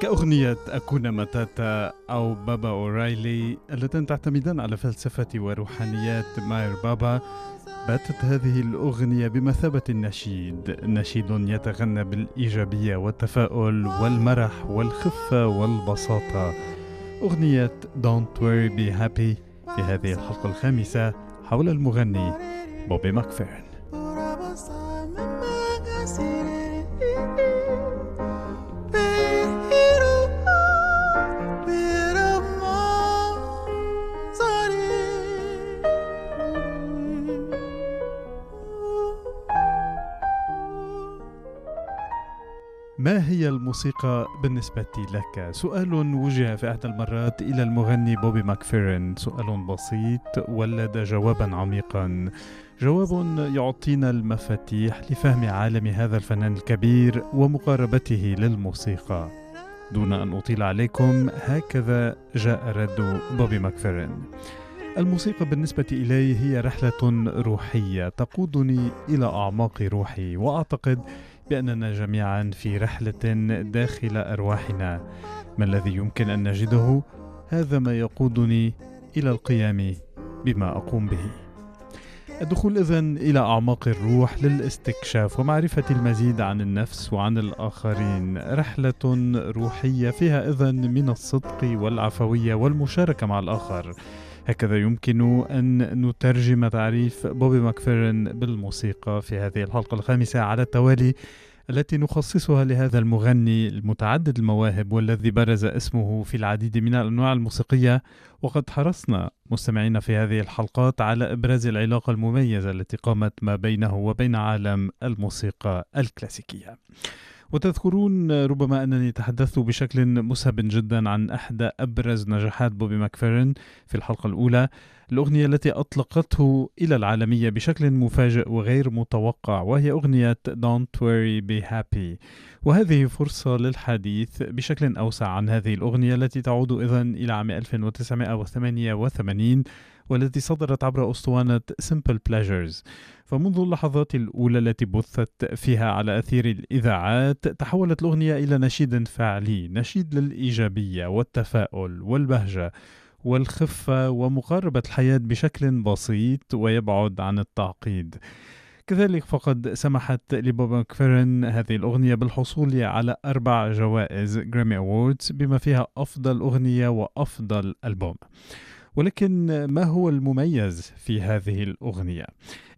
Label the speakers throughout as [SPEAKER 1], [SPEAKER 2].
[SPEAKER 1] كأغنية Hakuna Matata أو Baba O'Riley اللتان تعتمدان على فلسفة وروحانيات ماير بابا باتت هذه الأغنية بمثابة النشيد. نشيد يتغنى بالإيجابية والتفاؤل والمرح والخفة والبساطة. أغنية Don't Worry Be Happy في هذه الحلقة الخامسة حول المغني بوبي ماكفيرن. ما هي الموسيقى بالنسبة لك؟ سؤال وجه في إحدى المرات إلى المغني بوبي ماكفيرن. سؤال بسيط ولد جوابا عميقا. جواب يعطينا المفاتيح لفهم عالم هذا الفنان الكبير ومقاربته للموسيقى. دون أن أطيل عليكم هكذا جاء رد بوبي ماكفيرن. الموسيقى بالنسبة إلي هي رحلة روحية تقودني إلى أعماق روحي وأعتقد بأننا جميعا في رحلة داخل أرواحنا. ما الذي يمكن أن نجده؟ هذا ما يقودني إلى القيام بما أقوم به. الدخول إذن إلى أعماق الروح للاستكشاف ومعرفة المزيد عن النفس وعن الآخرين. رحلة روحية فيها إذن من الصدق والعفوية والمشاركة مع الآخر. هكذا يمكن أن نترجم تعريف بوبي ماكفيرن بالموسيقى في هذه الحلقة الخامسة على التوالي التي نخصصها لهذا المغني المتعدد المواهب والذي برز اسمه في العديد من الأنواع الموسيقية وقد حرصنا مستمعينا في هذه الحلقات على إبراز العلاقة المميزة التي قامت ما بينه وبين عالم الموسيقى الكلاسيكية. وتذكرون ربما أنني تحدثت بشكل مسهب جدا عن أحدى أبرز نجاحات بوبي ماكفيرن في الحلقة الأولى. الأغنية التي أطلقته إلى العالمية بشكل مفاجئ وغير متوقع وهي أغنية Don't Worry Be Happy. وهذه فرصة للحديث بشكل أوسع عن هذه الأغنية التي تعود إذن إلى عام 1988 والتي صدرت عبر أسطوانة Simple Pleasures. فمنذ اللحظات الأولى التي بثت فيها على أثير الإذاعات تحولت الأغنية إلى نشيد فعلي نشيد للإيجابية والتفاؤل والبهجة والخفة ومقاربة الحياة بشكل بسيط ويبعد عن التعقيد. كذلك فقد سمحت لبوبي ماكفيرن هذه الأغنية بالحصول على أربع جوائز Grammy Awards بما فيها أفضل أغنية وأفضل ألبوم. ولكن ما هو المميز في هذه الأغنية؟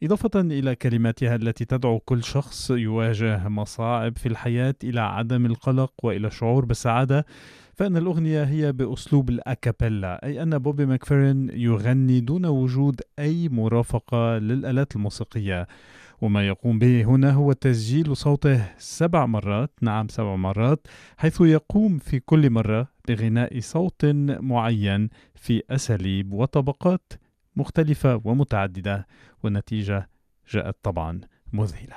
[SPEAKER 1] إضافة إلى كلماتها التي تدعو كل شخص يواجه مصاعب في الحياة إلى عدم القلق وإلى الشعور بالسعادة فإن الأغنية هي بأسلوب الأكابيلا أي أن بوبي ماكفيرن يغني دون وجود أي مرافقة للآلات الموسيقية وما يقوم به هنا هو تسجيل صوته سبع مرات نعم سبع مرات حيث يقوم في كل مرة بغناء صوت معين في أساليب وطبقات مختلفة ومتعددة والنتيجة جاءت طبعا مذهلة.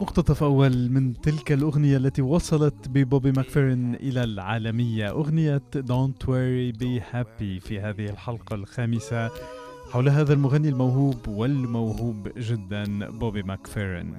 [SPEAKER 1] مقتطف أول من تلك الأغنية التي وصلت ببوبي ماكفيرن إلى العالمية. أغنية Don't Worry Be Happy في هذه الحلقة الخامسة. حول هذا المغني الموهوب والموهوب جدا بوبي ماكفيرن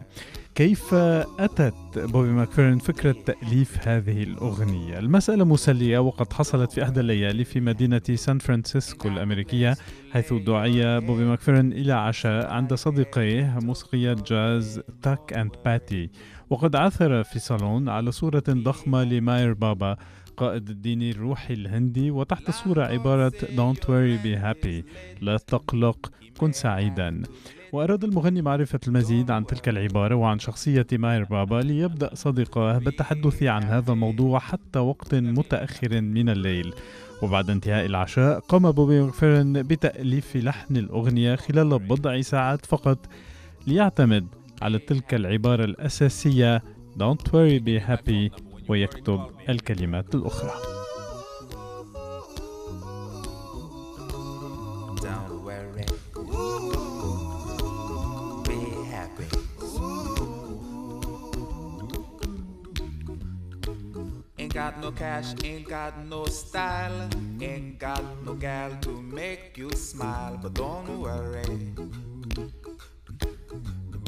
[SPEAKER 1] كيف أتت بوبي ماكفيرن فكرة تأليف هذه الأغنية؟ المسألة مسلية وقد حصلت في إحدى الليالي في مدينة سان فرانسيسكو الأمريكية حيث دعي بوبي ماكفيرن إلى عشاء عند صديقيه موسيقيي جاز Tuck and Patti وقد عثر في صالون على صورة ضخمة لماير بابا قائد الدين الروحي الهندي وتحت الصورة عبارة Don't worry be happy لا تقلق كن سعيدا وأراد المغني معرفة المزيد عن تلك العبارة وعن شخصية ماير بابا ليبدأ صديقاه بالتحدث عن هذا الموضوع حتى وقت متأخر من الليل. وبعد انتهاء العشاء قام بوبي مكفيرن بتأليف لحن الأغنية خلال بضع ساعات فقط ليعتمد على تلك العبارة الأساسية Don't worry be happy ويكتب الكلمات الأخرى
[SPEAKER 2] got no cash, ain't got no style, ain't got no gal to make you smile. But don't worry,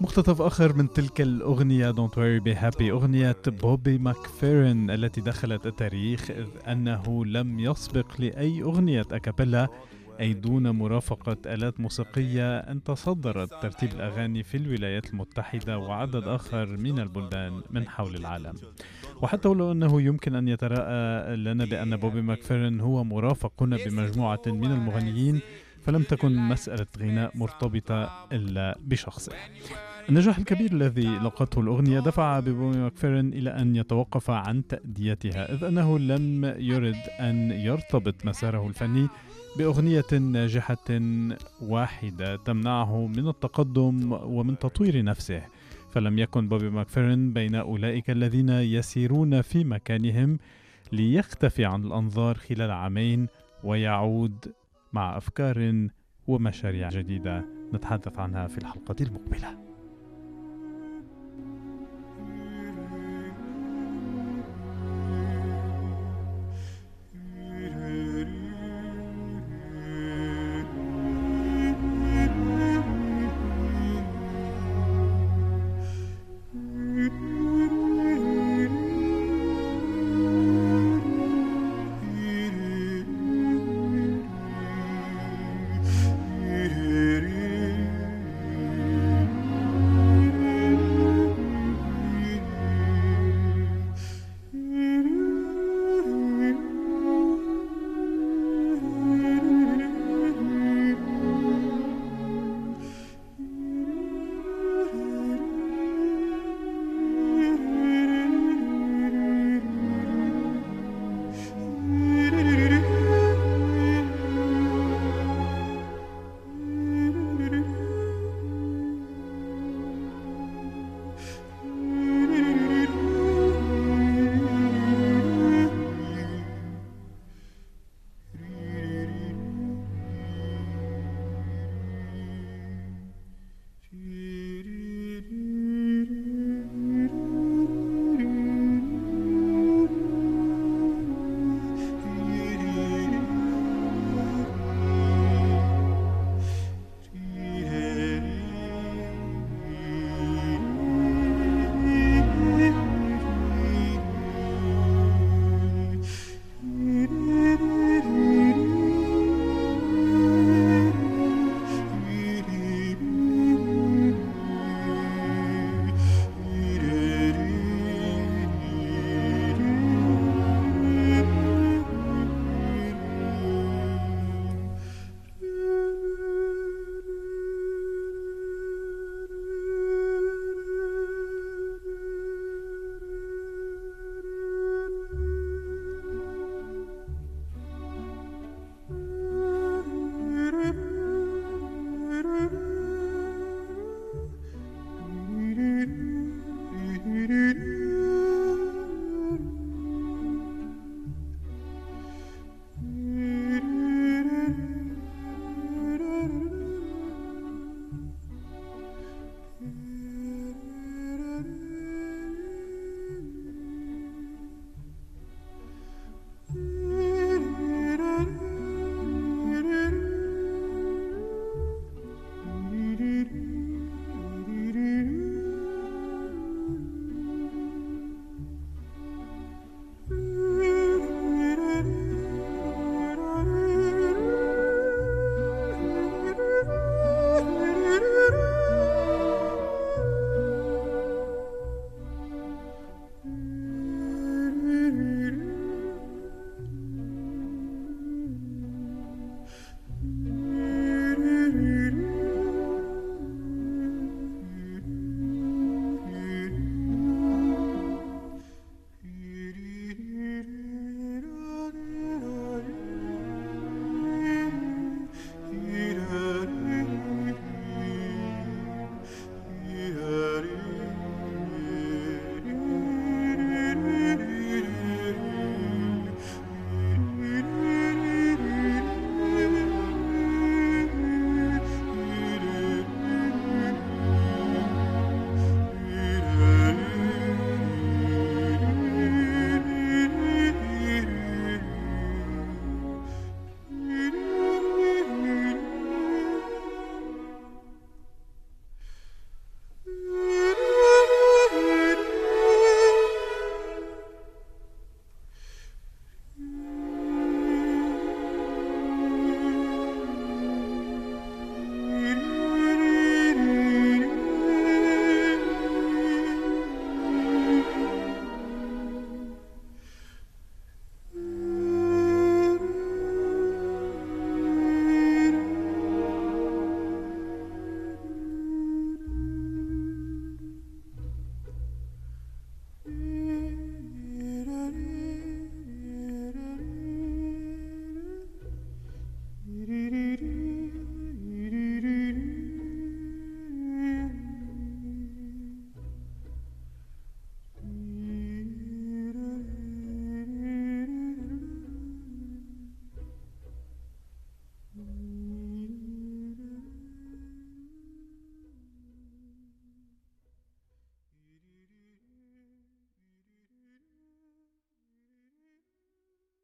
[SPEAKER 1] مقتطف آخر من تلك الأغنية Don't Worry Be Happy أغنية بوبي ماكفيرن التي دخلت التاريخ إذ أنه لم يسبق لأي أغنية أكابيلا أي دون مرافقة آلات موسيقية أن تصدرت ترتيب الأغاني في الولايات المتحدة وعدد آخر من البلدان من حول العالم. وحتى ولو أنه يمكن أن يتراءى لنا بأن بوبي ماكفيرن هو مرافق هنا بمجموعة من المغنيين فلم تكن مسألة غناء مرتبطة إلا بشخصه. النجاح الكبير الذي لقته الأغنية دفع بوبي ماكفيرن إلى أن يتوقف عن تأديتها إذ أنه لم يرد أن يرتبط مساره الفني بأغنية ناجحة واحدة تمنعه من التقدم ومن تطوير نفسه. فلم يكن بوبي ماكفيرن بين أولئك الذين يسيرون في مكانهم ليختفي عن الأنظار خلال عامين ويعود مع أفكار ومشاريع جديدة نتحدث عنها في الحلقة المقبلة.